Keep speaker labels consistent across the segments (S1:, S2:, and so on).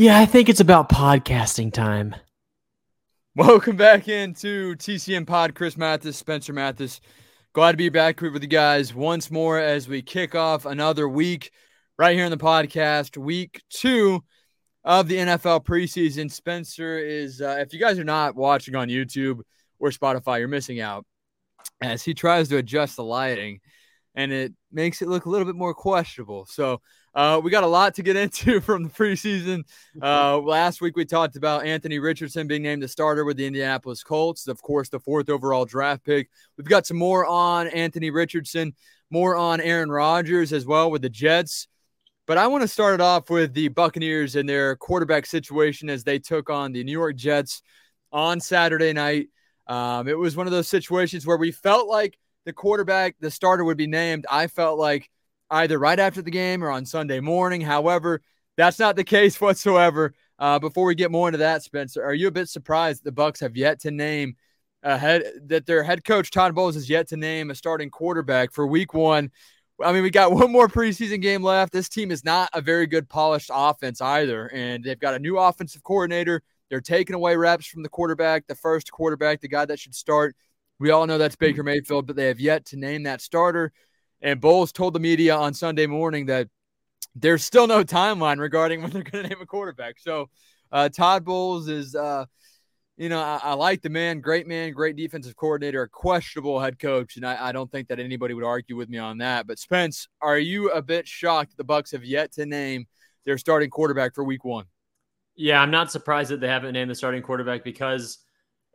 S1: Yeah, I think it's about podcasting time.
S2: Welcome back into TCM Pod. Chris Mathis, Spencer Mathis. Glad to be back with you guys once more as we kick off another week right here in the podcast, week two of the NFL preseason. Spencer is, uh, if you guys are not watching on YouTube or Spotify, you're missing out as he tries to adjust the lighting and it makes it look a little bit more questionable. So, uh, we got a lot to get into from the preseason. Uh, last week we talked about Anthony Richardson being named the starter with the Indianapolis Colts, of course, the fourth overall draft pick. We've got some more on Anthony Richardson, more on Aaron Rodgers as well with the Jets. But I want to start it off with the Buccaneers and their quarterback situation as they took on the New York Jets on Saturday night. Um, it was one of those situations where we felt like the quarterback, the starter would be named. I felt like either right after the game or on Sunday morning. However, that's not the case whatsoever. Uh, before we get more into that, Spencer, are you a bit surprised that the Bucks have yet to name a head that their head coach Todd Bowles has yet to name a starting quarterback for Week One? I mean, we got one more preseason game left. This team is not a very good polished offense either, and they've got a new offensive coordinator. They're taking away reps from the quarterback, the first quarterback, the guy that should start. We all know that's Baker Mayfield, but they have yet to name that starter. And Bowles told the media on Sunday morning that there's still no timeline regarding when they're going to name a quarterback. So uh, Todd Bowles is, uh, you know, I, I, like the man, great man, great defensive coordinator, questionable head coach, and I, I, don't think that anybody would argue with me on that. But Spence, are you a bit shocked the Bucks have yet to name their starting quarterback for Week One?
S1: Yeah, I'm not surprised that they haven't named the starting quarterback because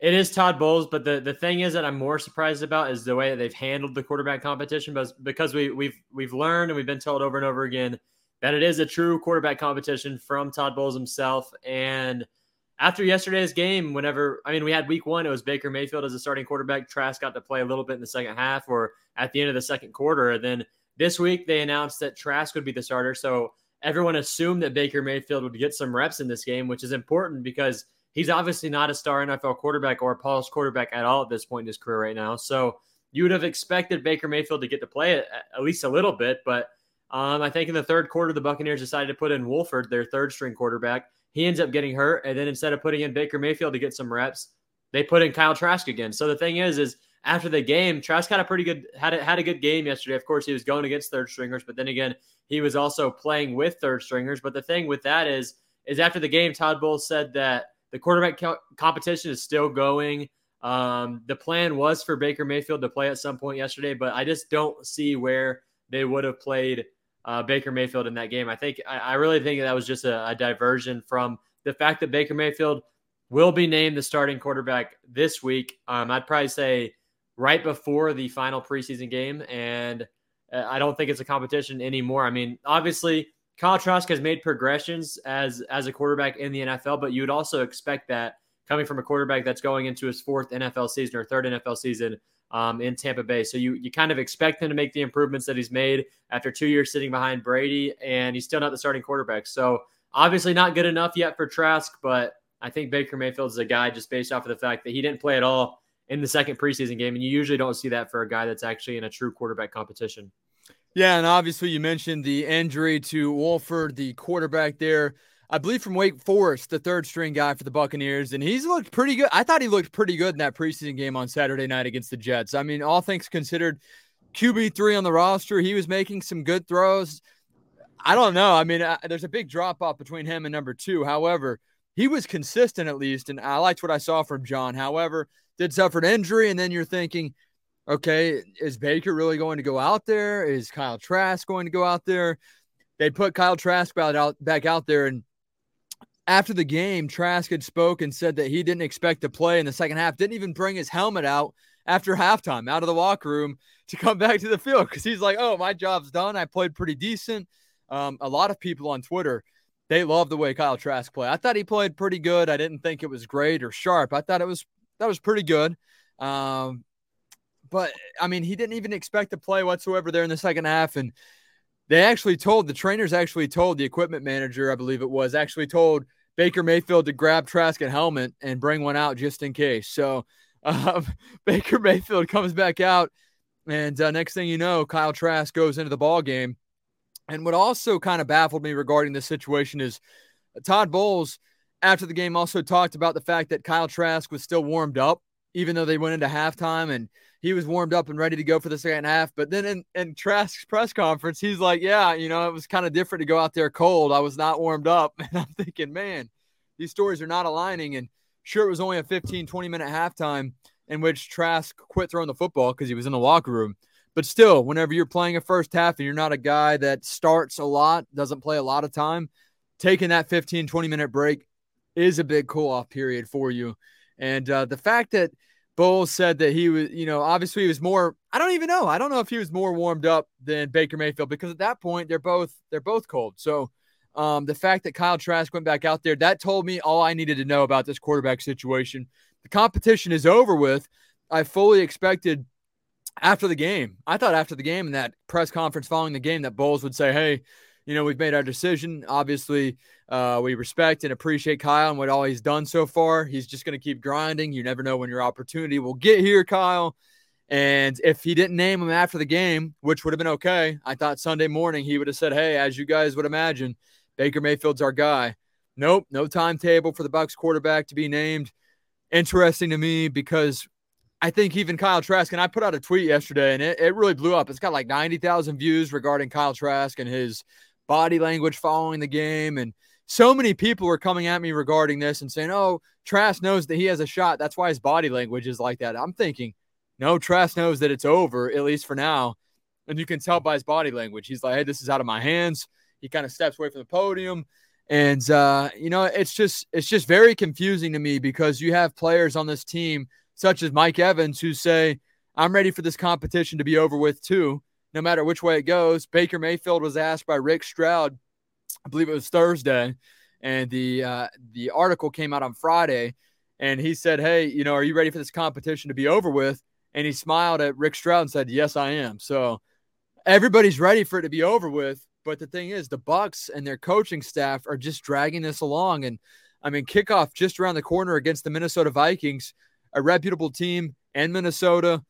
S1: it is Todd Bowles, but the, the thing is that I'm more surprised about is the way that they've handled the quarterback competition. But because we we've we've learned and we've been told over and over again that it is a true quarterback competition from Todd Bowles himself. And after yesterday's game, whenever I mean we had week one, it was Baker Mayfield as a starting quarterback. Trask got to play a little bit in the second half or at the end of the second quarter. And then this week they announced that Trask would be the starter. So everyone assumed that Baker Mayfield would get some reps in this game, which is important because he's obviously not a star NFL quarterback or a polished quarterback at all at this point in his career right now. So you would have expected Baker Mayfield to get to play at least a little bit, but um, I think in the third quarter, the Buccaneers decided to put in Wolford, their third string quarterback. He ends up getting hurt, and then instead of putting in Baker Mayfield to get some reps, they put in Kyle Trask again. So the thing is, is after the game, Trask had a pretty good had a, had a good game yesterday. Of course, he was going against third stringers, but then again, he was also playing with third stringers. But the thing with that is, is after the game, Todd Bowles said that the quarterback co- competition is still going. Um, the plan was for Baker Mayfield to play at some point yesterday, but I just don't see where they would have played uh, Baker Mayfield in that game. I think I, I really think that was just a, a, diversion from the fact that Baker Mayfield will be named the starting quarterback this week. Um, I'd probably say right before the final preseason game, and uh, I don't think it's a competition anymore. I mean, obviously Kyle Trask has made progressions as as a quarterback in the NFL, but you would also expect that coming from a quarterback that's going into his fourth NFL season or third NFL season um, in Tampa Bay. So you you kind of expect him to make the improvements that he's made after two years sitting behind Brady, and he's still not the starting quarterback. So obviously not good enough yet for Trask, but I think Baker Mayfield is a guy just based off of the fact that he didn't play at all in the second preseason game, and you usually don't see that for a guy that's actually in a true quarterback competition.
S2: Yeah, and obviously you mentioned the injury to Wolford, the quarterback there. I believe from Wake Forest, the third string guy for the Buccaneers, and he's looked pretty good. I thought he looked pretty good in that preseason game on Saturday night against the Jets. I mean, all things considered, QB three on the roster, he was making some good throws. I don't know. I mean, uh, there's a big drop off between him and number two. However, he was consistent at least, and I liked what I saw from John. However, did suffer an injury, and then you're thinking, Okay, is Baker really going to go out there? Is Kyle Trask going to go out there? They put Kyle Trask out, back out there, and after the game, Trask had spoke and said that he didn't expect to play in the second half. Didn't even bring his helmet out after halftime, out of the locker room to come back to the field because he's like, "Oh, my job's done. I played pretty decent." Um, a lot of people on Twitter they love the way Kyle Trask played. I thought he played pretty good. I didn't think it was great or sharp. I thought it was that was pretty good. Um, but I mean, he didn't even expect to play whatsoever there in the second half. And they actually told the trainers actually told the equipment manager, I believe it was, actually told Baker Mayfield to grab Trask and helmet and bring one out just in case. So um, Baker Mayfield comes back out, and uh, next thing you know, Kyle Trask goes into the ball game. And what also kind of baffled me regarding this situation is Todd Bowles, after the game, also talked about the fact that Kyle Trask was still warmed up, even though they went into halftime and he was warmed up and ready to go for the second half. But then in, in Trask's press conference, he's like, Yeah, you know, it was kind of different to go out there cold. I was not warmed up. And I'm thinking, man, these stories are not aligning. And sure, it was only a 15, 20 minute halftime in which Trask quit throwing the football because he was in the locker room. But still, whenever you're playing a first half and you're not a guy that starts a lot, doesn't play a lot of time, taking that 15, 20 minute break is a big cool off period for you. And uh, the fact that Bowles said that he was, you know, obviously he was more, I don't even know. I don't know if he was more warmed up than Baker Mayfield because at that point they're both, they're both cold. So um, the fact that Kyle Trask went back out there, that told me all I needed to know about this quarterback situation. The competition is over with. I fully expected after the game. I thought after the game in that press conference following the game that Bowles would say, "Hey, you know, we've made our decision. Obviously, uh, we respect and appreciate Kyle and what all he's done so far. He's just going to keep grinding. You never know when your opportunity will get here, Kyle." And if he didn't name him after the game, which would have been okay, I thought Sunday morning he would have said, "Hey, as you guys would imagine, Baker Mayfield's our guy." Nope, no timetable for the Bucks quarterback to be named. Interesting to me because I think even Kyle Trask, and I put out a tweet yesterday and it, it really blew up. It's got like 90,000 views regarding Kyle Trask and his body language following the game. And so many people were coming at me regarding this and saying, oh, Trask knows that he has a shot. That's why his body language is like that. I'm thinking, no, Trask knows that it's over, at least for now. And you can tell by his body language. He's like, hey, this is out of my hands. He kind of steps away from the podium. And uh, you know, it's just it's just very confusing to me because you have players on this team such as Mike Evans, who say, I'm ready for this competition to be over with too, no matter which way it goes. Baker Mayfield was asked by Rick Stroud, I believe it was Thursday, and the uh, the article came out on Friday, and he said, Hey, you know, are you ready for this competition to be over with? And he smiled at Rick Stroud and said, Yes, I am. So everybody's ready for it to be over with. But the thing is, the Bucks and their coaching staff are just dragging this along. And I mean, kickoff just around the corner against the Minnesota Vikings a reputable team in Minnesota.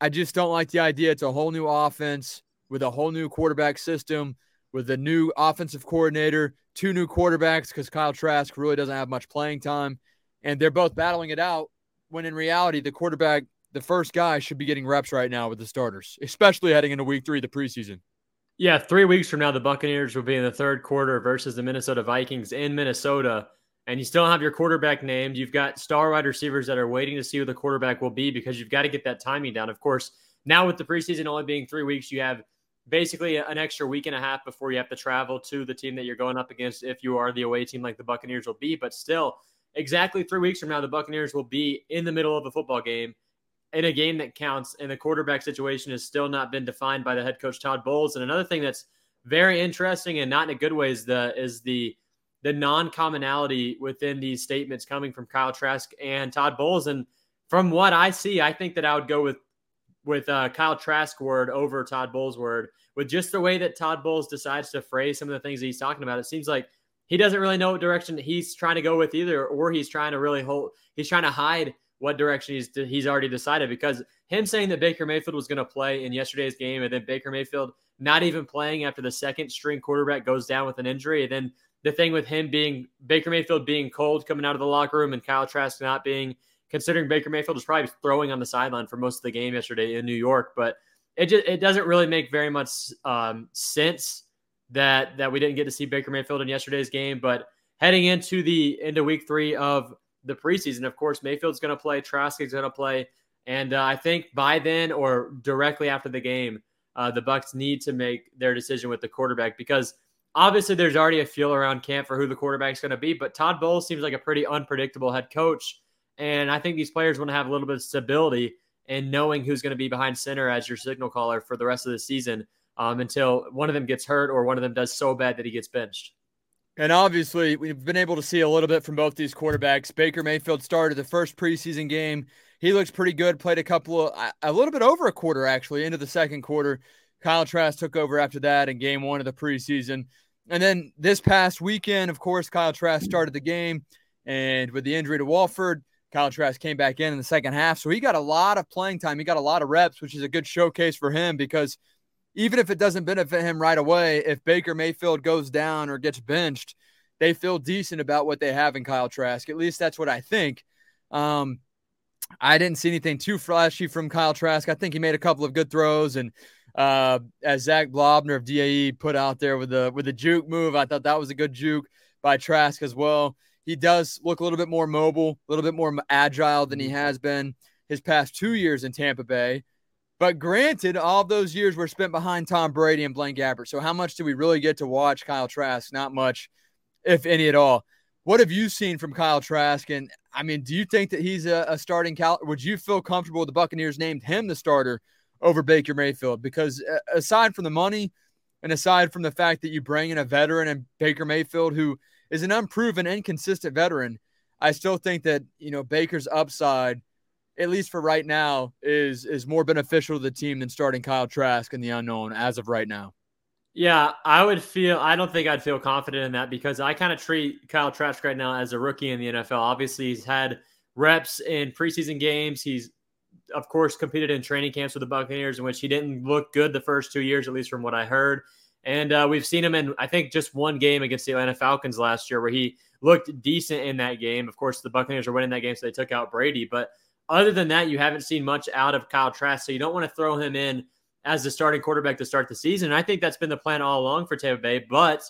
S2: I just don't like the idea. It's a whole new offense with a whole new quarterback system, with a new offensive coordinator, two new quarterbacks because Kyle Trask really doesn't have much playing time. And they're both battling it out when in reality, the quarterback, the first guy, should be getting reps right now with the starters, especially heading into week three of the preseason.
S1: Yeah, three weeks from now, the Buccaneers will be in the third quarter versus the Minnesota Vikings in Minnesota and you still have your quarterback named. You've got star wide receivers that are waiting to see who the quarterback will be because you've got to get that timing down. Of course, now with the preseason only being three weeks, you have basically an extra week and a half before you have to travel to the team that you're going up against if you are the away team like the Buccaneers will be. But still, exactly three weeks from now, the Buccaneers will be in the middle of a football game in a game that counts, and the quarterback situation has still not been defined by the head coach Todd Bowles. And another thing that's very interesting and not in a good way is the is the the non-commonality within these statements coming from Kyle Trask and Todd Bowles. And from what I see, I think that I would go with with uh, Kyle Trask word over Todd Bowles word with just the way that Todd Bowles decides to phrase some of the things he's talking about. It seems like he doesn't really know what direction he's trying to go with either, or he's trying to really hold. He's trying to hide what direction he's he's already decided because him saying that Baker Mayfield was going to play in yesterday's game and then Baker Mayfield not even playing after the second string quarterback goes down with an injury and then the thing with him being Baker Mayfield being cold coming out of the locker room and Kyle Trask not being, considering Baker Mayfield was probably throwing on the sideline for most of the game yesterday in New York, but it just it doesn't really make very much um, sense that that we didn't get to see Baker Mayfield in yesterday's game. But heading into the into week three of the preseason, of course, Mayfield's going to play, Trask is going to play, and uh, I think by then or directly after the game, uh, the Bucks need to make their decision with the quarterback because obviously there's already a feel around camp for who the quarterback's going to be, but Todd Bowles seems like a pretty unpredictable head coach. And I think these players want to have a little bit of stability in knowing who's going to be behind center as your signal caller for the rest of the season um, until one of them gets hurt or one of them does so bad that he gets benched.
S2: And obviously, we've been able to see a little bit from both these quarterbacks. Baker Mayfield started the first preseason game. He looks pretty good, played a couple of, a little bit over a quarter actually into the second quarter. Kyle Trask took over after that in game one of the preseason. And then this past weekend, of course, Kyle Trask started the game. And with the injury to Wolford, Kyle Trask came back in in the second half. So he got a lot of playing time. He got a lot of reps, which is a good showcase for him because even if it doesn't benefit him right away, if Baker Mayfield goes down or gets benched, they feel decent about what they have in Kyle Trask. At least that's what I think. Um, I didn't see anything too flashy from Kyle Trask. I think he made a couple of good throws, and uh, as Zach Blobner of DAE put out there with the with the juke move, I thought that was a good juke by Trask as well. He does look a little bit more mobile, a little bit more agile than he has been his past two years in Tampa Bay. But granted, all those years were spent behind Tom Brady and Blaine Gabbert. So how much do we really get to watch Kyle Trask? Not much, if any at all. What have you seen from Kyle Trask? And I mean, do you think that he's a, a starting Cal? Would you feel comfortable with the Buccaneers named him the starter over Baker Mayfield? Because uh, aside from the money and aside from the fact that you bring in a veteran and Baker Mayfield, who is an unproven, inconsistent veteran, I still think that, you know, Baker's upside, at least for right now, is is more beneficial to the team than starting Kyle Trask in the unknown as of right now.
S1: Yeah, I would feel. I don't think I'd feel confident in that because I kind of treat Kyle Trask right now as a rookie in the NFL. Obviously, he's had reps in preseason games. He's, of course, competed in training camps with the Buccaneers, in which he didn't look good the first two years, at least from what I heard. And uh, we've seen him in, I think, just one game against the Atlanta Falcons last year where he looked decent in that game. Of course, the Buccaneers are winning that game, so they took out Brady. But other than that, you haven't seen much out of Kyle Trask, so you don't want to throw him in as the starting quarterback to start the season. And I think that's been the plan all along for Tampa Bay. But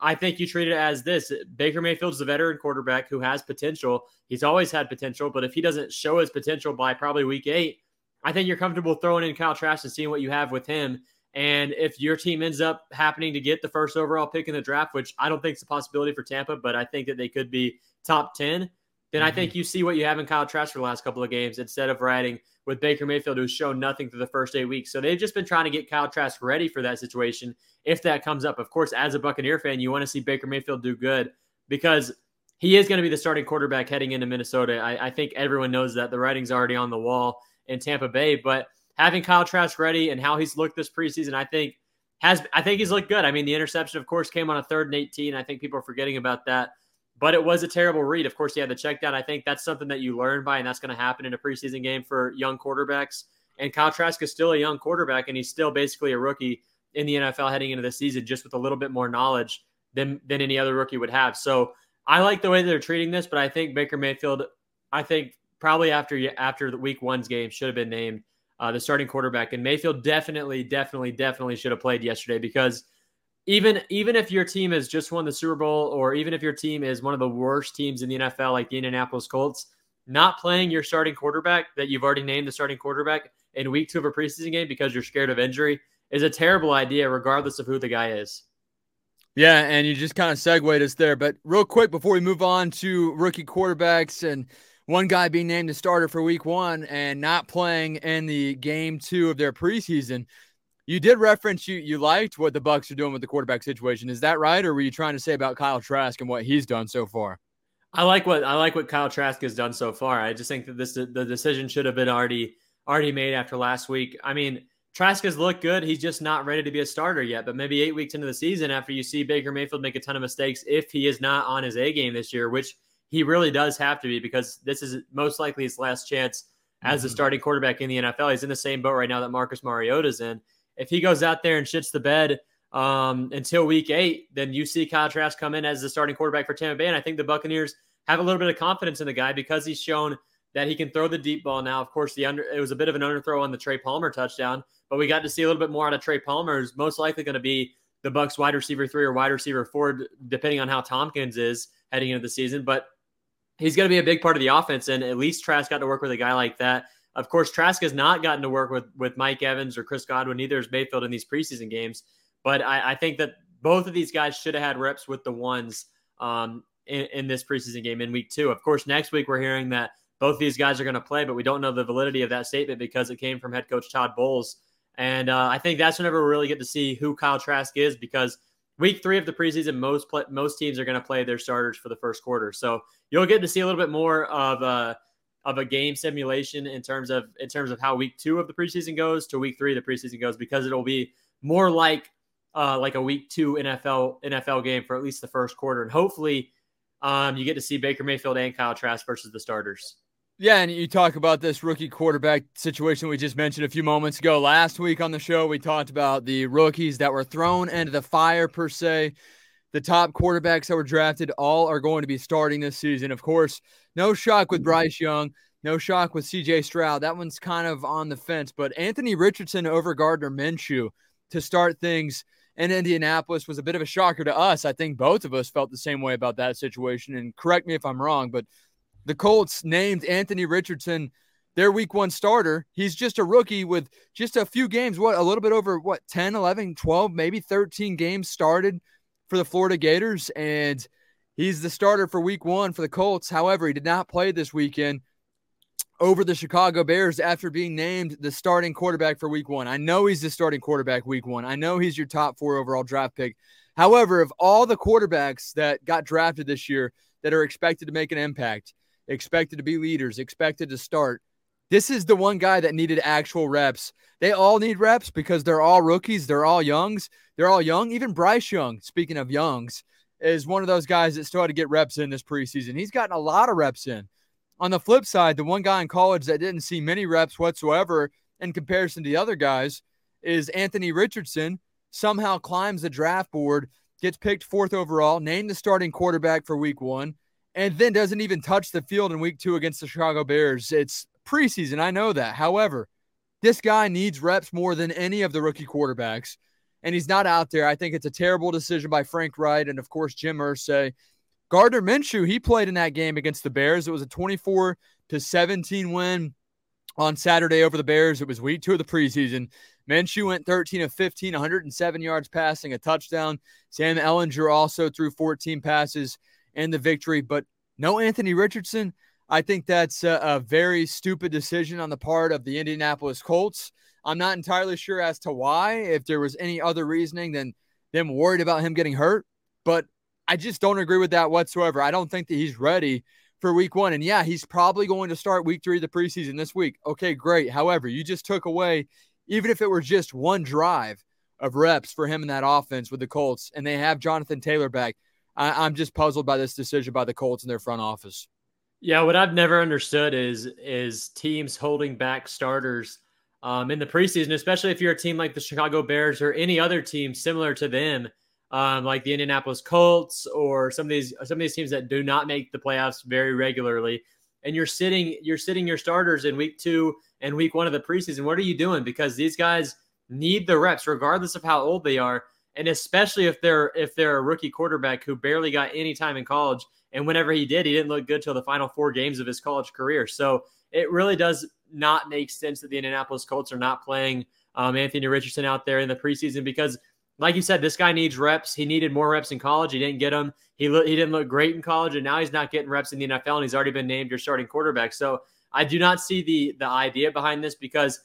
S1: I think you treat it as this Baker Mayfield's a veteran quarterback who has potential. He's always had potential, but if he doesn't show his potential by probably week eight, I think you're comfortable throwing in Kyle Trask and seeing what you have with him. And if your team ends up happening to get the first overall pick in the draft, which I don't think is a possibility for Tampa, but I think that they could be top 10, then mm-hmm. I think you see what you have in Kyle Trask for the last couple of games instead of riding with Baker Mayfield, who's shown nothing through the first eight weeks. So they've just been trying to get Kyle Trask ready for that situation if that comes up. Of course, as a Buccaneer fan, you want to see Baker Mayfield do good because he is going to be the starting quarterback heading into Minnesota. I, I think everyone knows that the writing's already on the wall in Tampa Bay, but having Kyle Trask ready and how he's looked this preseason, I think has I think he's looked good. I mean, the interception, of course, came on a third and 18. I think people are forgetting about that but it was a terrible read. Of course, he had the check down. I think that's something that you learn by, and that's going to happen in a preseason game for young quarterbacks. And Kyle Trask is still a young quarterback, and he's still basically a rookie in the NFL heading into the season, just with a little bit more knowledge than than any other rookie would have. So I like the way they're treating this, but I think Baker Mayfield, I think probably after after the Week One's game should have been named uh, the starting quarterback, and Mayfield definitely, definitely, definitely should have played yesterday because even even if your team has just won the Super Bowl, or even if your team is one of the worst teams in the NFL, like the Indianapolis Colts, not playing your starting quarterback that you've already named the starting quarterback in week two of a preseason game because you're scared of injury is a terrible idea, regardless of who the guy is.
S2: Yeah, and you just kind of segued us there. But real quick before we move on to rookie quarterbacks and one guy being named the starter for week one and not playing in the game two of their preseason. You did reference you you liked what the Bucks are doing with the quarterback situation. Is that right, or were you trying to say about Kyle Trask and what he's done so far?
S1: I like what I like what Kyle Trask has done so far. I just think that this the decision should have been already already made after last week. I mean, Trask has looked good. He's just not ready to be a starter yet. But maybe eight weeks into the season, after you see Baker Mayfield make a ton of mistakes, if he is not on his A game this year, which he really does have to be, because this is most likely his last chance as a mm-hmm. starting quarterback in the NFL. He's in the same boat right now that Marcus Mariota's in if he goes out there and shits the bed um, until week eight, then you see Kyle Trask come in as the starting quarterback for Tampa Bay. And I think the Buccaneers have a little bit of confidence in the guy because he's shown that he can throw the deep ball now. Of course, the under it was a bit of an underthrow on the Trey Palmer touchdown, but we got to see a little bit more out of Trey Palmer. Is most likely going to be the Bucks wide receiver three or wide receiver four, depending on how Thompkins is heading into the season. But he's going to be a big part of the offense, and at least Trask got to work with a guy like that. Of course, Trask has not gotten to work with with Mike Evans or Chris Godwin. Neither has Mayfield in these preseason games. But I, I think that both of these guys should have had reps with the ones um, in, in, this preseason game in week two. Of course, next week we're hearing that both these guys are going to play, but we don't know the validity of that statement because it came from head coach Todd Bowles. And uh, I think that's whenever we really get to see who Kyle Trask is because week three of the preseason, most play, most teams are going to play their starters for the first quarter. So you'll get to see a little bit more of. Uh, of a game simulation in terms of in terms of how week two of the preseason goes to week three of the preseason goes because it'll be more like uh, like a week two NFL NFL game for at least the first quarter, and hopefully um, you get to see Baker Mayfield and Kyle Trask versus the starters.
S2: Yeah, and you talk about this rookie quarterback situation we just mentioned a few moments ago. Last week on the show, we talked about the rookies that were thrown into the fire per se the top quarterbacks that were drafted all are going to be starting this season. Of course, no shock with mm-hmm. Bryce Young, no shock with CJ Stroud. That one's kind of on the fence, but Anthony Richardson over Gardner Minshew to start things in Indianapolis was a bit of a shocker to us. I think both of us felt the same way about that situation. And correct me if I'm wrong, but the Colts named Anthony Richardson their week one starter. He's just a rookie with just a few games, what, a little bit over what, 10, 11, 12, maybe 13 games started for the Florida Gators, and he's the starter for week one for the Colts. However, he did not play this weekend over the Chicago Bears after being named the starting quarterback for week one. I know he's the starting quarterback week one. I know he's your top four overall draft pick. However, of all the quarterbacks that got drafted this year that are expected to make an impact, expected to be leaders, expected to start, this is the one guy that needed actual reps. They all need reps because they're all rookies. They're all youngs. They're all young. Even Bryce Young, speaking of youngs, is one of those guys that still had to get reps in this preseason. He's gotten a lot of reps in. On the flip side, the one guy in college that didn't see many reps whatsoever in comparison to the other guys is Anthony Richardson. Somehow climbs the draft board, gets picked fourth overall, named the starting quarterback for week one, and then doesn't even touch the field in week two against the Chicago Bears. It's preseason. I know that. However, this guy needs reps more than any of the rookie quarterbacks, and he's not out there. I think it's a terrible decision by Frank Wright and, of course, Jim Irsay. Gardner Minshew, he played in that game against the Bears. It was a 24 to 17 win on Saturday over the Bears. It was week two of the preseason. Minshew went 13 of 15, 107 yards passing, a touchdown. Sam Ehlinger also threw 14 passes in the victory, but no Anthony Richardson. I think that's a, a, very stupid decision on the part of the Indianapolis Colts. I'm not entirely sure as to why, if there was any other reasoning than them worried about him getting hurt, but I just don't agree with that whatsoever. I don't think that he's ready for week one. And yeah, he's probably going to start week three of the preseason this week. Okay, great. However, you just took away, even if it were just one drive of reps for him in that offense with the Colts, and they have Jonathan Taylor back. I'm just puzzled by this decision by the Colts and their front office.
S1: Yeah, what I've never understood is is teams holding back starters um, in the preseason, especially if you're a team like the Chicago Bears or any other team similar to them, um, like the Indianapolis Colts or some of these some of these teams that do not make the playoffs very regularly. And you're sitting you're sitting your starters in week two and week one of the preseason. What are you doing? Because these guys need the reps, regardless of how old they are, and especially if they're if they're a rookie quarterback who barely got any time in college and whenever he did, he didn't look good till the final four games of his college career. So it really does not make sense that the Indianapolis Colts are not playing um, Anthony Richardson out there in the preseason because, like you said, this guy needs reps. He needed more reps in college. He didn't get them. He lo- he didn't look great in college, and now he's not getting reps in the NFL, and he's already been named your starting quarterback. So I do not see the the idea behind this because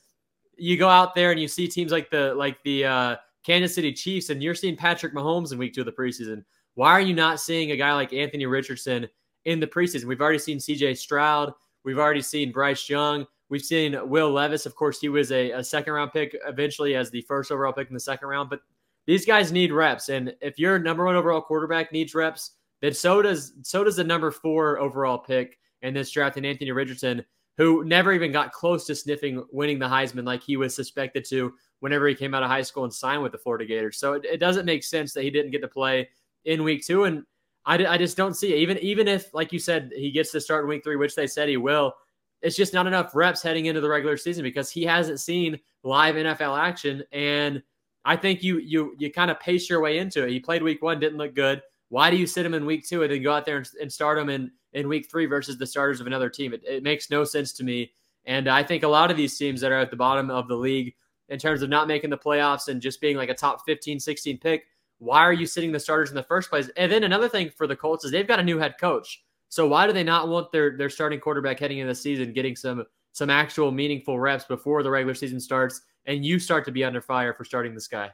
S1: you go out there and you see teams like the like the uh, Kansas City Chiefs, and you're seeing Patrick Mahomes in week two of the preseason. Why are you not seeing a guy like Anthony Richardson in the preseason? We've already seen CJ Stroud. We've already seen Bryce Young. We've seen Will Levis. Of course, he was a, a second round pick eventually as the first overall pick in the second round. But these guys need reps. And if your number one overall quarterback needs reps, then so does so does the number four overall pick in this draft and Anthony Richardson, who never even got close to sniffing winning the Heisman like he was suspected to whenever he came out of high school and signed with the Florida Gators. So it, it doesn't make sense that he didn't get to play in week two. And I, I just don't see it. Even, even if, like you said, he gets to start in week three, which they said he will, it's just not enough reps heading into the regular season because he hasn't seen live NFL action. And I think you you you kind of pace your way into it. He played week one, didn't look good. Why do you sit him in week two and then go out there and, and start him in, in week three versus the starters of another team? It, it makes no sense to me. And I think a lot of these teams that are at the bottom of the league in terms of not making the playoffs and just being like a top 15, 16 pick, why are you sitting the starters in the first place? And then another thing for the Colts is they've got a new head coach. So why do they not want their their starting quarterback heading into the season getting some some actual meaningful reps before the regular season starts and you start to be under fire for starting this guy?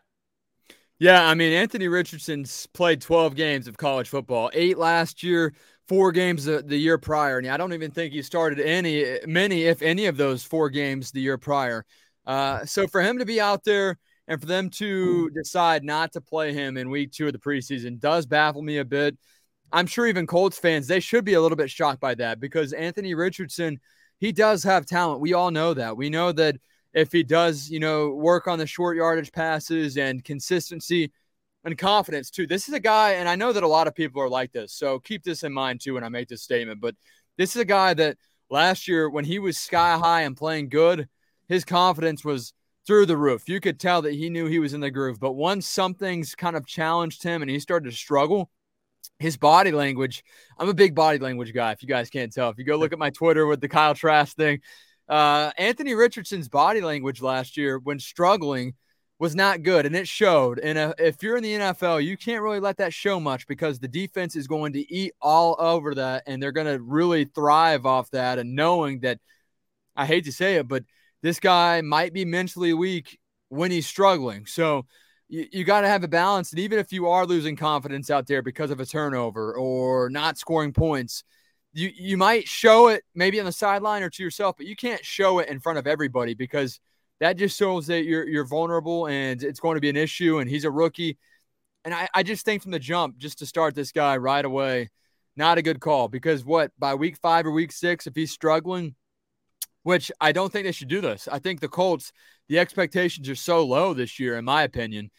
S2: Yeah, I mean Anthony Richardson's played 12 games of college football, 8 last year, 4 games the, year prior, and I don't even think he started any many if any of those 4 games the year prior. Uh, so for him to be out there and for them to hmm. decide not to play him in week two of the preseason does baffle me a bit. I'm sure even Colts fans, they should be a little bit shocked by that because Anthony Richardson, he does have talent. We all know that. We know that if he does, you know, work on the short yardage passes and consistency, and confidence too. This is a guy, and I know that a lot of people are like this, so keep this in mind too when I make this statement. But this is a guy that last year, when he was sky high and playing good, his confidence was through the roof. You could tell that he knew he was in the groove. But once something's kind of challenged him and he started to struggle, his body language. I'm a big body language guy. If you guys can't tell, if you go look at my Twitter with the Kyle Trask thing, uh, Anthony Richardson's body language last year when struggling was not good, and it showed. And uh, if you're in the NFL, you can't really let that show much because the defense is going to eat all over that, and they're going to really thrive off that. And knowing that, I hate to say it, but this guy might be mentally weak when he's struggling. So you, you got to have a balance. And even if you are losing confidence out there because of a turnover or not scoring points, you, you might show it maybe on the sideline or to yourself, but you can't show it in front of everybody because – that just shows that you're you're vulnerable and it's going to be an issue. And he's a rookie. And I, I just think from the jump, just to start this guy right away, not a good call because what by week five or week six, if he's struggling, which I don't think they should do this. I think the Colts, the expectations are so low this year, in my opinion,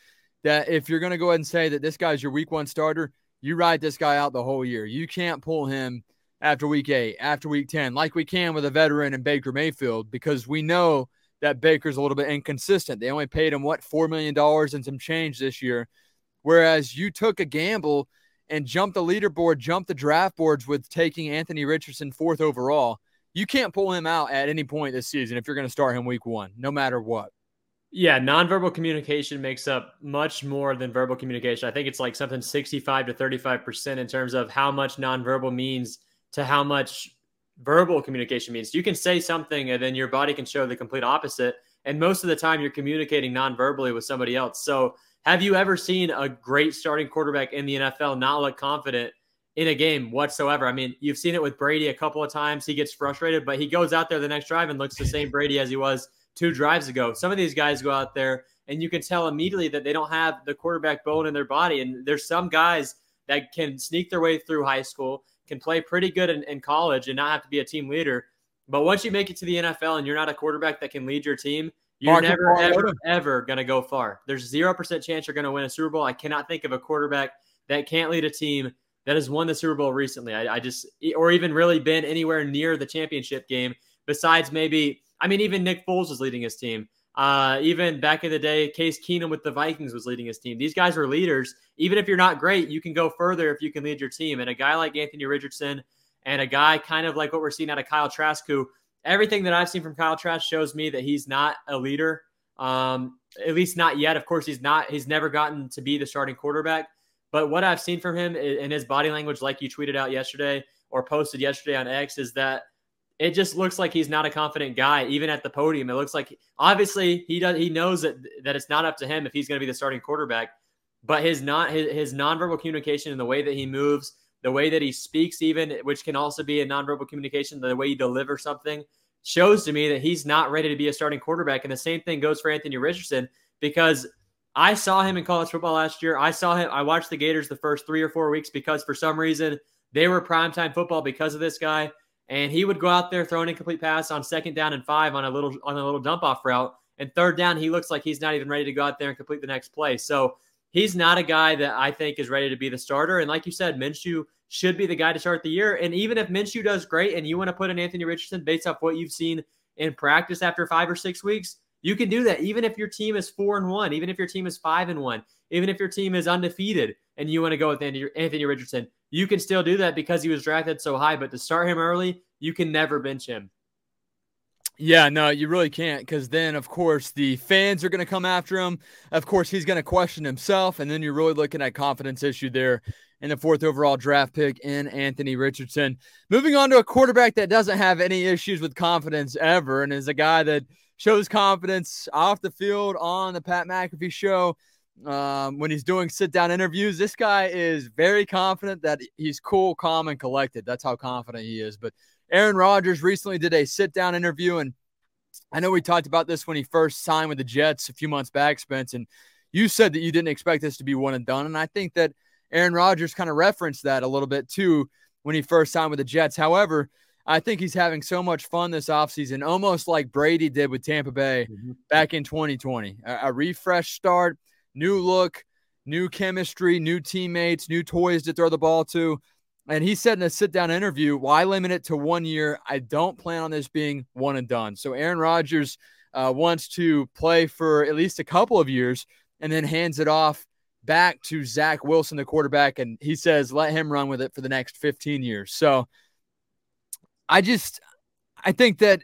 S2: that if you're going to go ahead and say that this guy's your week one starter, you ride this guy out the whole year. You can't pull him after week eight, after week 10, like we can with a veteran and Baker Mayfield, because we know – that Baker's a little bit inconsistent. They only paid him what four million dollars and some change this year, whereas you took a gamble and jumped the leaderboard, jumped the draft boards with taking Anthony Richardson fourth overall. You can't pull him out at any point this season if you're going to start him week one, no matter what.
S1: Yeah, nonverbal communication makes up much more than verbal communication. I think it's like something 65 to 35% in terms of how much nonverbal means to how much verbal communication means. You can say something and then your body can show the complete opposite. And most of the time, you're communicating non-verbally with somebody else. So, have you ever seen a great starting quarterback in the NFL not look confident in a game whatsoever? I mean, you've seen it with Brady a couple of times. He gets frustrated, but he goes out there the next drive and looks the same Brady as he was two drives ago. Some of these guys go out there and you can tell immediately that they don't have the quarterback bone in their body. And there's some guys that can sneak their way through high school can play pretty good in, in college and not have to be a team leader. But once you make it to the NFL and you're not a quarterback that can lead your team, you're Market never, ever, ever going to go far. There's 0% chance you're going to win a Super Bowl. I cannot think of a quarterback that can't lead a team that has won the Super Bowl recently. I, I just, or even really been anywhere near the championship game, besides maybe, I mean, even Nick Foles was leading his team. Uh, even back in the day, Case Keenum with the Vikings was leading his team. These guys are leaders. Even if you're not great, you can go further if you can lead your team. And a guy like Anthony Richardson and a guy kind of like what we're seeing out of Kyle Trask, who everything that I've seen from Kyle Trask shows me that he's not a leader. Um, at least not yet. Of course, he's not. He's never gotten to be the starting quarterback. But what I've seen from him in his body language, like you tweeted out yesterday or posted yesterday on X, is that it just looks like he's not a confident guy even at the podium. It looks like obviously he does he knows that that it's not up to him if he's going to be the starting quarterback but his not his, his nonverbal communication and the way that he moves the way that he speaks even which can also be a nonverbal communication the way he delivers something shows to me that he's not ready to be a starting quarterback. And the same thing goes for Anthony Richardson because I saw him in college football last year I saw him I watched the Gators the first 3 or 4 weeks because for some reason they were primetime football because of this guy and he would go out there throw an incomplete pass on second down and five on a little on a little dump off route. And third down, he looks like he's not even ready to go out there and complete the next play. So he's not a guy that I think is ready to be the starter. And like you said, Minshew should be the guy to start the year. And even if Minshew does great and you want to put in Anthony Richardson based off what you've seen in practice after five or six weeks, you can do that. Even if your team is four and one, even if your team is five and one, even if your team is undefeated and you want to go with Anthony Richardson, you can still do that because he was drafted so high. But to start him early, you can never bench him.
S2: Yeah, no, you really can't because then, of course, the fans are going to come after him. Of course, he's going to question himself. And then you're really looking at confidence issue there in the fourth overall draft pick in Anthony Richardson. Moving on to a quarterback that doesn't have any issues with confidence ever and is a guy that shows confidence off the field on the Pat McAfee show um, when he's doing sit down interviews. This guy is very confident that he's cool, calm, and collected. That's how confident he is. But Aaron Rodgers recently did a sit down interview, and I know we talked about this when he first signed with the Jets a few months back, Spence, and you said that you didn't expect this to be one and done. And I think that Aaron Rodgers kind of referenced that a little bit too when he first signed with the Jets. However, I think he's having so much fun this offseason, almost like Brady did with Tampa Bay mm-hmm. back in 2020. A, a refresh start new look. new chemistry, new teammates, new toys to throw the ball to. And he said in a sit down interview, why limit it to one year? I don't plan on this being one and done. So Aaron Rodgers uh, wants to play for at least a couple of years and then hands it off back to Zach Wilson, the quarterback. And he says, let him run with it for the next 15 years. So I just, I think that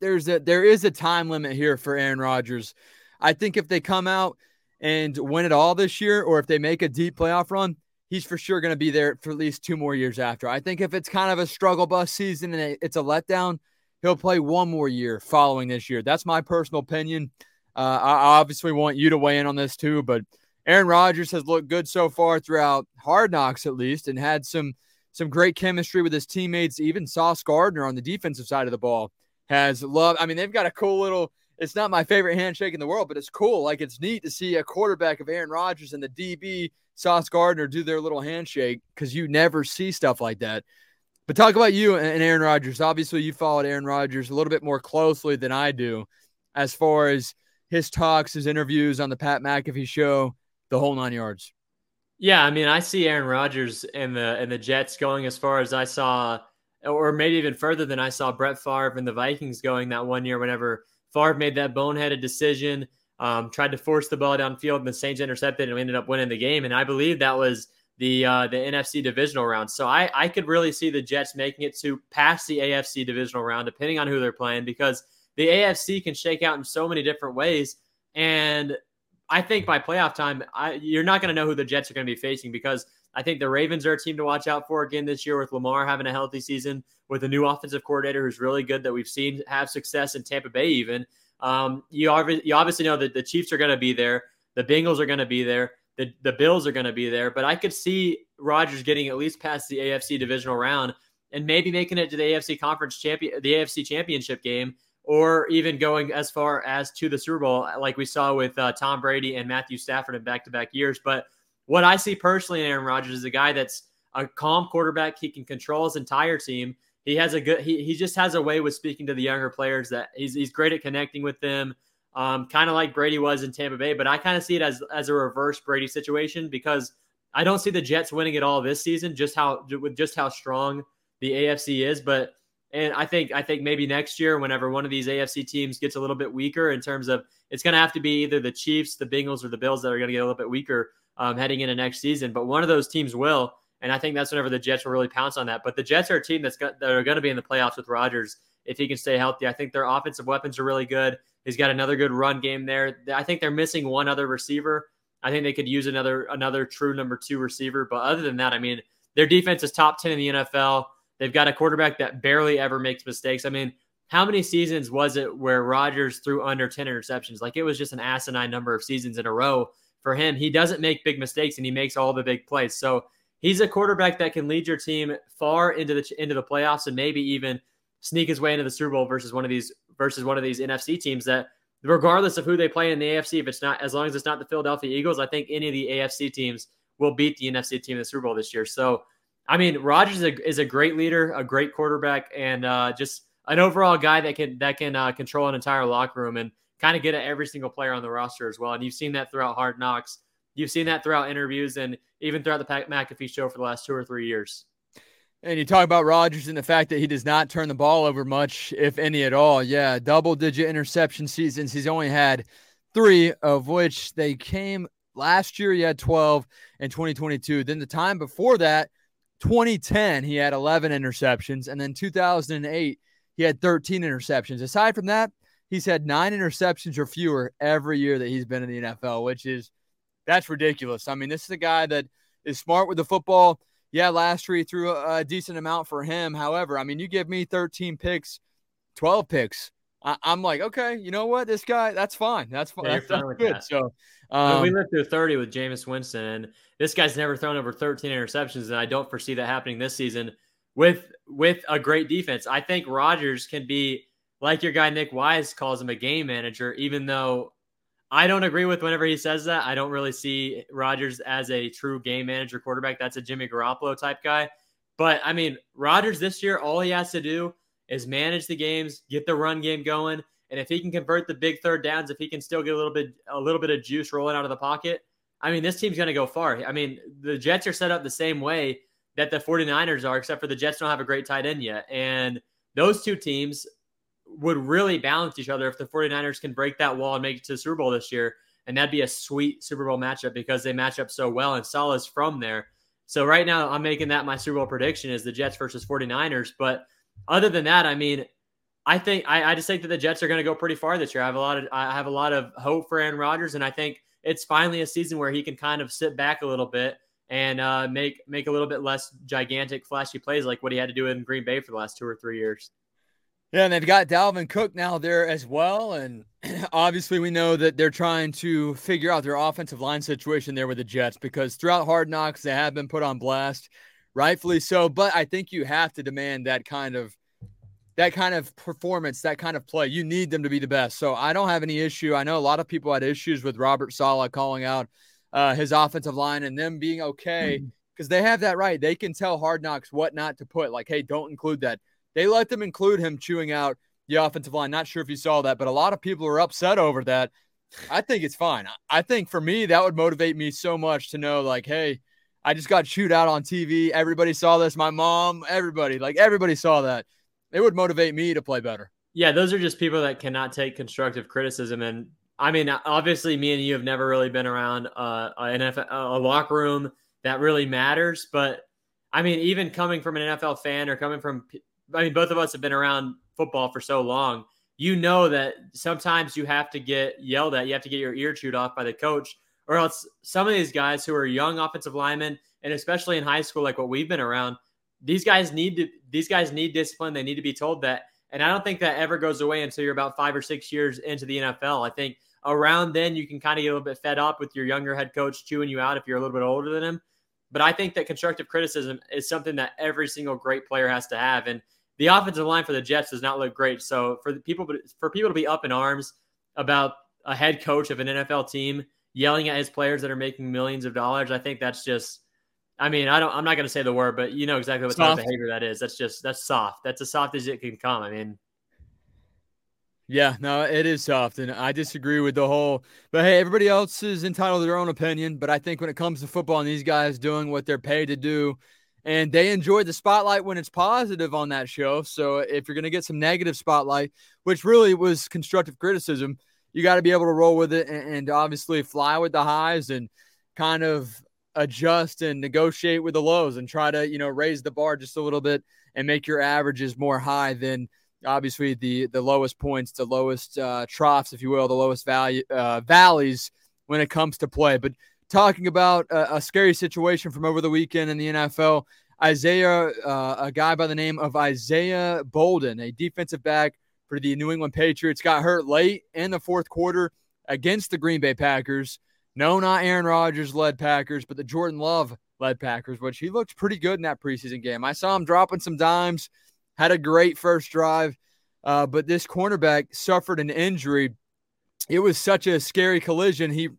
S2: there's a, there is a time limit here for Aaron Rodgers. I think if they come out and win it all this year, or if they make a deep playoff run, he's for sure going to be there for at least two more years after. I think if it's kind of a struggle bus season and it's a letdown, he'll play one more year following this year. That's my personal opinion. Uh, I obviously want you to weigh in on this too, but Aaron Rodgers has looked good so far throughout Hard Knocks, at least, and had some some great chemistry with his teammates. Even Sauce Gardner on the defensive side of the ball has loved. I mean, they've got a cool little. It's not my favorite handshake in the world, but it's cool. Like it's neat to see a quarterback of Aaron Rodgers and the DB Sauce Gardner do their little handshake because you never see stuff like that. But talk about you and Aaron Rodgers. Obviously, you followed Aaron Rodgers a little bit more closely than I do as far as his talks, his interviews on the Pat McAfee show, the whole nine yards.
S1: Yeah, I mean, I see Aaron Rodgers and the and the Jets going as far as I saw, or maybe even further than I saw Brett Favre and the Vikings going that one year. Whenever Favre made that boneheaded decision um, tried to force the ball downfield, and the Saints intercepted, and we ended up winning the game. And I believe that was the uh, the NFC divisional round. So I I could really see the Jets making it to past the AFC divisional round, depending on who they're playing, because the AFC can shake out in so many different ways. And I think by playoff time, I, you're not going to know who the Jets are going to be facing because I think the Ravens are a team to watch out for again this year with Lamar having a healthy season, with a new offensive coordinator who's really good that we've seen have success in Tampa Bay even. Um, you, you obviously know that the Chiefs are going to be there, the Bengals are going to be there, the, the Bills are going to be there, but I could see Rodgers getting at least past the AFC divisional round and maybe making it to the AFC conference champion, the AFC championship game, or even going as far as to the Super Bowl, like we saw with uh, Tom Brady and Matthew Stafford in back to back years. But what I see personally in Aaron Rodgers is a guy that's a calm quarterback. He can control his entire team he has a good he, he just has a way with speaking to the younger players that he's he's great at connecting with them. Um, kind of like Brady was in Tampa Bay, but I kind of see it as as a reverse Brady situation because I don't see the Jets winning it all this season. Just how with just how strong the AFC is, but and I think I think maybe next year, whenever one of these AFC teams gets a little bit weaker in terms of it's going to have to be either the Chiefs, the Bengals, or the Bills that are going to get a little bit weaker um, heading into next season. But one of those teams will. And I think that's whenever the Jets will really pounce on that. But the Jets are a team that's got, that are going to be in the playoffs with Rodgers if he can stay healthy. I think their offensive weapons are really good. He's got another good run game there. I think they're missing one other receiver. I think they could use another another true number two receiver. But other than that, I mean, their defense is top ten in the NFL. They've got a quarterback that barely ever makes mistakes. I mean, how many seasons was it where Rodgers threw under 10 interceptions? Like it was just an asinine number of seasons in a row for him. He doesn't make big mistakes and he makes all the big plays. So he's a quarterback that can lead your team far into the into the playoffs and maybe even sneak his way into the Super Bowl versus one of these versus one of these NFC teams that regardless of who they play in the AFC if it's not as long as it's not the Philadelphia Eagles I think any of the AFC teams will beat the NFC team in the Super Bowl this year so I mean Rodgers is a, is a great leader a great quarterback and uh, just an overall guy that can that can uh, control an entire locker room and kind of get at every single player on the roster as well and you've seen that throughout Hard Knocks You've seen that throughout interviews and even throughout the Pat McAfee show for the last two or three years.
S2: And you talk about Rodgers and the fact that he does not turn the ball over much, if any at all. Yeah, double digit interception seasons. He's only had three, of which they came last year. He had 12 in 2022. Then the time before that, 2010, he had 11 interceptions. And then 2008, he had 13 interceptions. Aside from that, he's had nine interceptions or fewer every year that he's been in the NFL, which is that's ridiculous. I mean, this is a guy that is smart with the football. Yeah, last year he threw a, a decent amount for him. However, I mean, you give me 13 picks, 12 picks. I, am like, okay, you know what? This guy, that's fine. That's fine. Yeah, that's, that's good. That. So
S1: um, we went through 30 with Jameis Winston, and this guy's never thrown over 13 interceptions, and I don't foresee that happening this season with with a great defense. I think Rodgers can be like your guy Nick Wise calls him a game manager, even though I don't agree with whenever he says that. I don't really see Rodgers as a true game manager quarterback. That's a Jimmy Garoppolo type guy. But I mean, Rodgers this year, all he has to do is manage the games, get the run game going, and if he can convert the big third downs, if he can still get a little bit a little bit of juice rolling out of the pocket, I mean, this team's going to go far. I mean, the Jets are set up the same way that the 49ers are, except for the Jets don't have a great tight end yet. And those two teams would really balance each other if the 49ers can break that wall and make it to the Super Bowl this year. And that'd be a sweet Super Bowl matchup because they match up so well and Saleh's from there. So right now I'm making that my Super Bowl prediction is the Jets versus 49ers. But other than that, I mean, I think I, I just think that the Jets are going to go pretty far this year. I have a lot of I have a lot of hope for Aaron Rodgers, and I think it's finally a season where he can kind of sit back a little bit and uh, make make a little bit less gigantic, flashy plays like what he had to do in Green Bay for the last two or three years.
S2: Yeah, and they've got Dalvin Cook now there as well. And obviously, we know that they're trying to figure out their offensive line situation there with the Jets because throughout Hard Knocks, they have been put on blast, rightfully so. But I think you have to demand that kind of that kind of performance, that kind of play. You need them to be the best. So I don't have any issue. I know a lot of people had issues with Robert Saleh calling out uh, his offensive line and them being okay because mm-hmm. they have that right. They can tell Hard Knocks what not to put. Like, hey, don't include that they let them include him chewing out the offensive line. Not sure if you saw that, but a lot of people are upset over that. I think it's fine. I think for me, that would motivate me so much to know, like, hey, I just got chewed out on TV. Everybody saw this. My mom, everybody, like everybody saw that. It would motivate me to play better.
S1: Yeah, those are just people that cannot take constructive criticism. And I mean, obviously, me and you have never really been around uh, an NFL, a locker room that really matters. But I mean, even coming from an NFL fan or coming from I mean, both of us have been around football for so long. You know that sometimes you have to get yelled at. You have to get your ear chewed off by the coach, or else some of these guys who are young offensive linemen, and especially in high school, like what we've been around, these guys need to. These guys need discipline. They need to be told that, and I don't think that ever goes away until you're about five or six years into the NFL. I think around then you can kind of get a little bit fed up with your younger head coach chewing you out if you're a little bit older than him. But I think that constructive criticism is something that every single great player has to have. And the offensive line for the Jets does not look great. So for the people, for people to be up in arms about a head coach of an NFL team yelling at his players that are making millions of dollars, I think that's just. I mean, I don't. I'm not going to say the word, but you know exactly what soft. type of behavior that is. That's just that's soft. That's as soft as it can come. I mean,
S2: yeah, no, it is soft, and I disagree with the whole. But hey, everybody else is entitled to their own opinion. But I think when it comes to football and these guys doing what they're paid to do, and they enjoy the spotlight when it's positive on that show. So if you're going to get some negative spotlight, which really was constructive criticism, you got to be able to roll with it and, and, obviously fly with the highs and kind of adjust and negotiate with the lows and try to you know raise the bar just a little bit and make your averages more high than obviously the the lowest points, the lowest uh, troughs, if you will, the lowest value uh, valleys when it comes to play, but talking about a, a, scary situation from over the weekend in the NFL. Isaiah, uh, a guy by the name of Isaiah Bolden, a defensive back for the New England Patriots, got hurt late in the fourth quarter against the Green Bay Packers. No, not Aaron Rodgers led Packers, but the Jordan Love led Packers, which he looked pretty good in that preseason game. I saw him dropping some dimes, had a great first drive, uh, but this cornerback suffered an injury. It was such a scary collision. He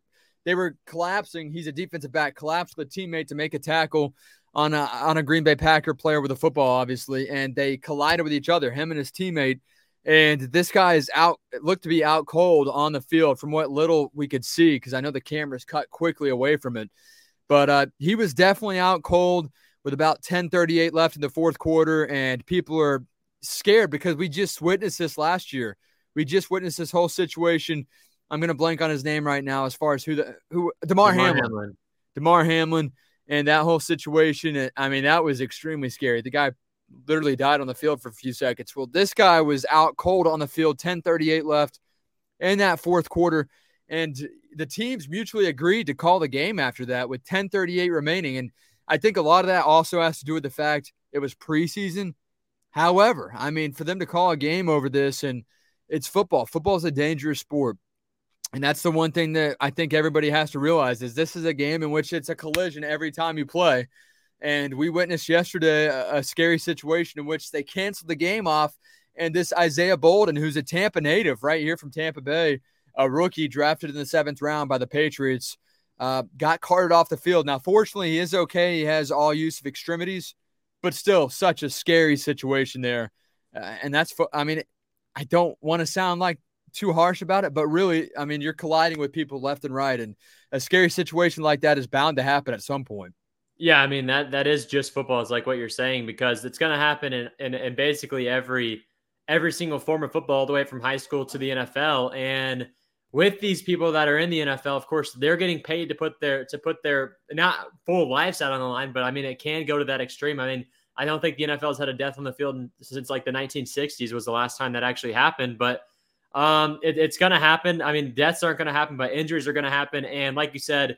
S2: they were collapsing. He's a defensive back, collapsed with a teammate to make a tackle on a on a Green Bay Packer player with a football, obviously, and they collided with each other, him and his teammate. And this guy is out, looked to be out cold on the field from what little we could see, because I know the cameras cut quickly away from it. But uh, he was definitely out cold with about 10:38 left in the fourth quarter, and people are scared because we just witnessed this last year. We just witnessed this whole situation I'm going to blank on his name right now as far as who the who Damar, Damar Hamlin. Hamlin. Damar Hamlin and that whole situation. I mean, that was extremely scary. The guy literally died on the field for a few seconds. Well, this guy was out cold on the field, 10:38 left in that fourth quarter, and the teams mutually agreed to call the game after that with 10:38 remaining. And I think a lot of that also has to do with the fact it was preseason. However, I mean, for them to call a game over this and it's football. Football is a dangerous sport. And that's the one thing that I think everybody has to realize is this is a game in which it's a collision every time you play. And we witnessed yesterday a, a scary situation in which they canceled the game off. And this Isaiah Bolden, who's a Tampa native right here from Tampa Bay, a rookie drafted in the seventh round by the Patriots, uh, got carted off the field. Now, fortunately, he is okay. He has all use of extremities, but still, such a scary situation there. Uh, and that's, I mean, I don't want to sound like too harsh about it, but really, I mean, you're colliding with people left and right, and a scary situation like that is bound to happen at some point.
S1: Yeah, I mean that that is just football. It's like what you're saying because it's going to happen in, in in basically every every single form of football, all the way from high school to the NFL, and with these people that are in the NFL, of course, they're getting paid to put their to put their not full lives out on the line, but I mean, it can go to that extreme. I mean, I don't think the NFL has had a death on the field since like the 1960s was the last time that actually happened, but um, it, it's going to happen. I mean, deaths aren't going to happen, but injuries are going to happen. And like you said,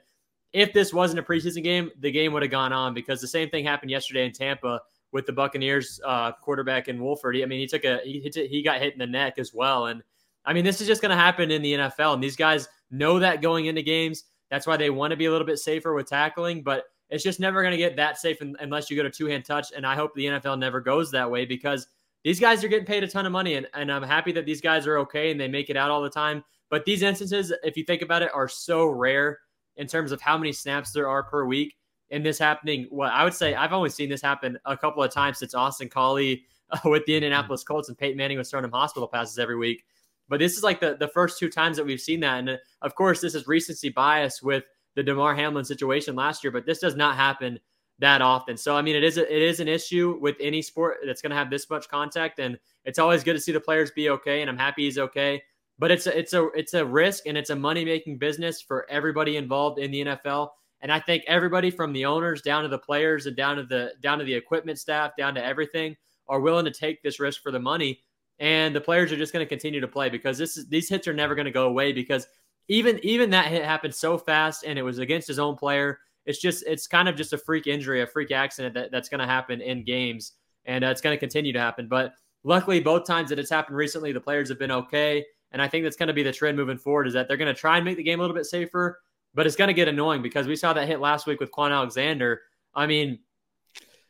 S1: if this wasn't a preseason game, the game would have gone on because the same thing happened yesterday in Tampa with the Buccaneers uh, quarterback in Wolford. I mean, he took a he he got hit in the neck as well, and I mean, this is just going to happen in the NFL, and these guys know that going into games. That's why they want to be a little bit safer with tackling, but it's just never going to get that safe unless you go to two hand touch. And I hope the NFL never goes that way because these guys are getting paid a ton of money, and, and I'm happy that these guys are okay and they make it out all the time. But these instances, if you think about it, are so rare in terms of how many snaps there are per week. And this happening, well, I would say I've only seen this happen a couple of times since Austin Collie uh, with the Indianapolis Colts and Peyton Manning was throwing him hospital passes every week. But this is like the, the first two times that we've seen that. And uh, of course, this is recency bias with the Damar Hamlin situation last year, but this does not happen that often. So I mean, it is a, it is an issue with any sport that's going to have this much contact, and it's always good to see the players be okay. And I'm happy he's okay. But it's a, it's a it's a risk and it's a money making business for everybody involved in the NFL. And I think everybody from the owners down to the players and down to the down to the equipment staff down to everything are willing to take this risk for the money and the players are just going to continue to play because this is these hits are never going to go away because even even that hit happened so fast and it was against his own player. It's just it's kind of just a freak injury, a freak accident that, that's going to happen in games, and uh, it's going to continue to happen. But luckily, both times that it's happened recently, the players have been okay, and I think that's going to be the trend moving forward. Is that they're going to try and make the game a little bit safer, but it's going to get annoying because we saw that hit last week with Kwon Alexander. I mean,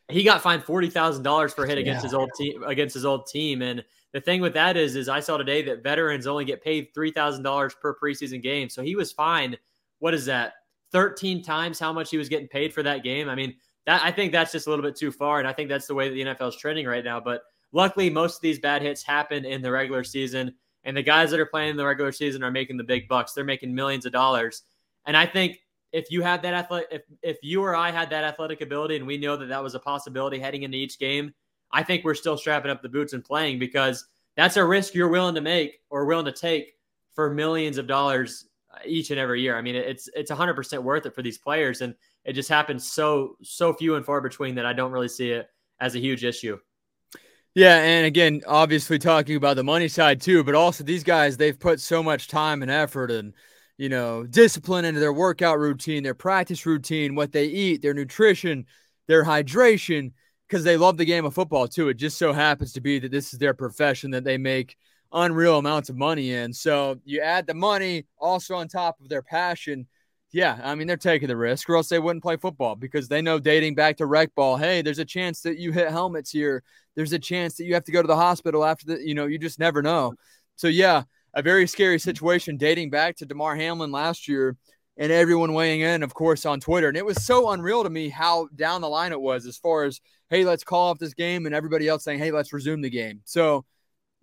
S1: he got fined forty thousand dollars for a hit against yeah. his old team against his old team, and the thing with that is, is I saw today that veterans only get paid three thousand dollars per preseason game. So he was fined. What is that? Thirteen times how much he was getting paid for that game. I mean, that I think that's just a little bit too far, and I think that's the way that the NFL is trending right now. But luckily, most of these bad hits happen in the regular season, and the guys that are playing in the regular season are making the big bucks. They're making millions of dollars, and I think if you had that athletic, if if you or I had that athletic ability, and we know that that was a possibility heading into each game I think we're still strapping up the boots and playing because that's a risk you're willing to make or willing to take for millions of dollars each and every year. I mean, it's it's 100% worth it for these players, and it just happens so so few and far between that I don't really see it as a huge issue.
S2: Yeah, and again, obviously talking about the money side too, but also these guys they've put so much time and effort and you know discipline into their workout routine, their practice routine, what they eat, their nutrition, their hydration because they love the game of football too. It just so happens to be that this is their profession that they make unreal amounts of money in. So you add the money also on top of their passion. Yeah, I mean they're taking the risk, or else they wouldn't play football because they know dating back to rec ball. Hey, there's a chance that you hit helmets here. There's a chance that you have to go to the hospital after the. You know, you just never know. So yeah, a very scary situation dating back to Damar Hamlin last year and everyone weighing in, of course, on Twitter. And it was so unreal to me how down the line it was as far as, hey, let's call off this game, and everybody else saying, hey, let's resume the game. So,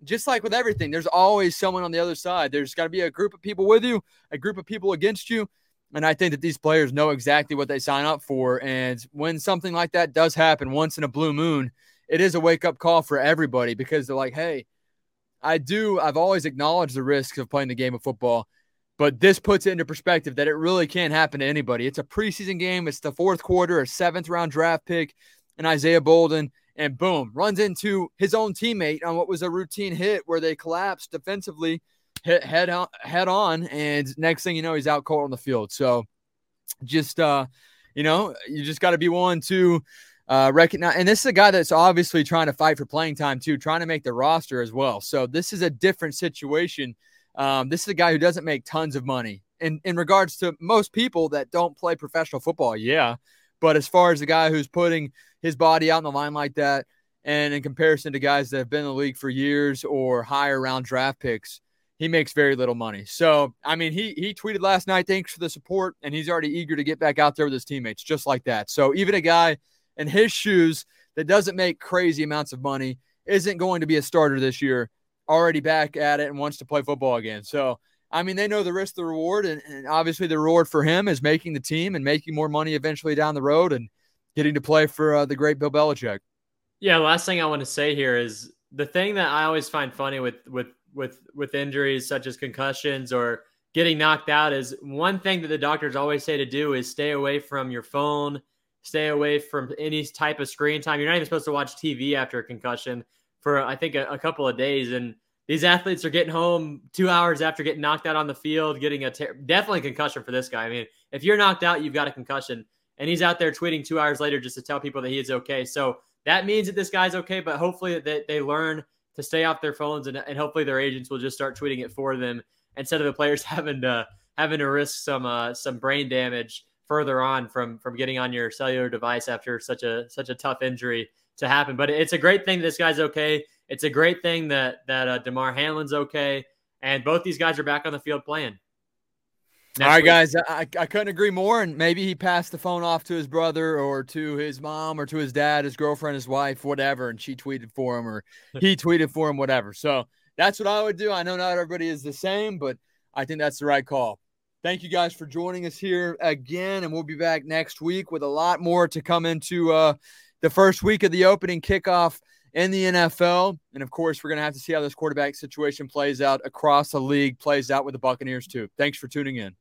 S2: just like with everything, there's always someone on the other side. There's got to be a group of people with you, a group of people against you. And I think that these players know exactly what they sign up for. And when something like that does happen once in a blue moon, it is a wake up call for everybody because they're like, hey, I do, I've always acknowledged the risks of playing the game of football. But this puts it into perspective that it really can't happen to anybody. It's a preseason game. It's the fourth quarter, a seventh round draft pick, and Isaiah Bolden, and boom, runs into his own teammate on what was a routine hit where they collapsed defensively, hit head on, head on, and next thing you know, he's out cold on the field. So, just uh, you know, you just got to be willing to uh, recognize. And this is a guy that's obviously trying to fight for playing time too, trying to make the roster as well. So this is a different situation um, this is a guy who doesn't make tons of money. In, in regards to most people that don't play professional football, yeah. But as far as the guy who's putting his body out on the line like that, and in comparison to guys that have been in the league for years or higher round draft picks, he makes very little money. So, I mean, he he tweeted last night, thanks for the support, and he's already eager to get back out there with his teammates, just like that. So, even a guy in his shoes that doesn't make crazy amounts of money isn't going to be a starter this year already back at it and wants to play football again. So, I mean, they know the risk, the reward, and, and obviously the reward for him is making the team and making more money eventually down the road and getting to play for uh, the great Bill Belichick.
S1: Yeah, last thing I want to say here is the thing that I always find funny with with with with injuries such as concussions or getting knocked out is one thing that the doctors always say to do is stay away from your phone, stay away from any type of screen time. You're not even supposed to watch TV after a concussion for I think a, a couple of days and these athletes are getting home two hours after getting knocked out on the field, getting a ter- definitely concussion for this guy. I mean, if you're knocked out, you've got a concussion, and he's out there tweeting two hours later just to tell people that he is okay. So that means that this guy's okay, but hopefully that they learn to stay off their phones and, and hopefully their agents will just start tweeting it for them instead of the players having to having to risk some uh, some brain damage further on from from getting on your cellular device after such a such a tough injury to happen. But it's a great thing this guy's okay. It's a great thing that that uh, Damar Hamlin's okay, and both these guys are back on the field playing.
S2: All right, week. guys, I, I couldn't agree more. And maybe he passed the phone off to his brother or to his mom or to his dad, his girlfriend, his wife, whatever. And she tweeted for him or he tweeted for him, whatever. So that's what I would do. I know not everybody is the same, but I think that's the right call. Thank you guys for joining us here again. And we'll be back next week with a lot more to come into uh, the first week of the opening kickoff in the NFL. And of course, we're going to have to see how this quarterback situation plays out across the league, plays out with the Buccaneers, too. Thanks for tuning in.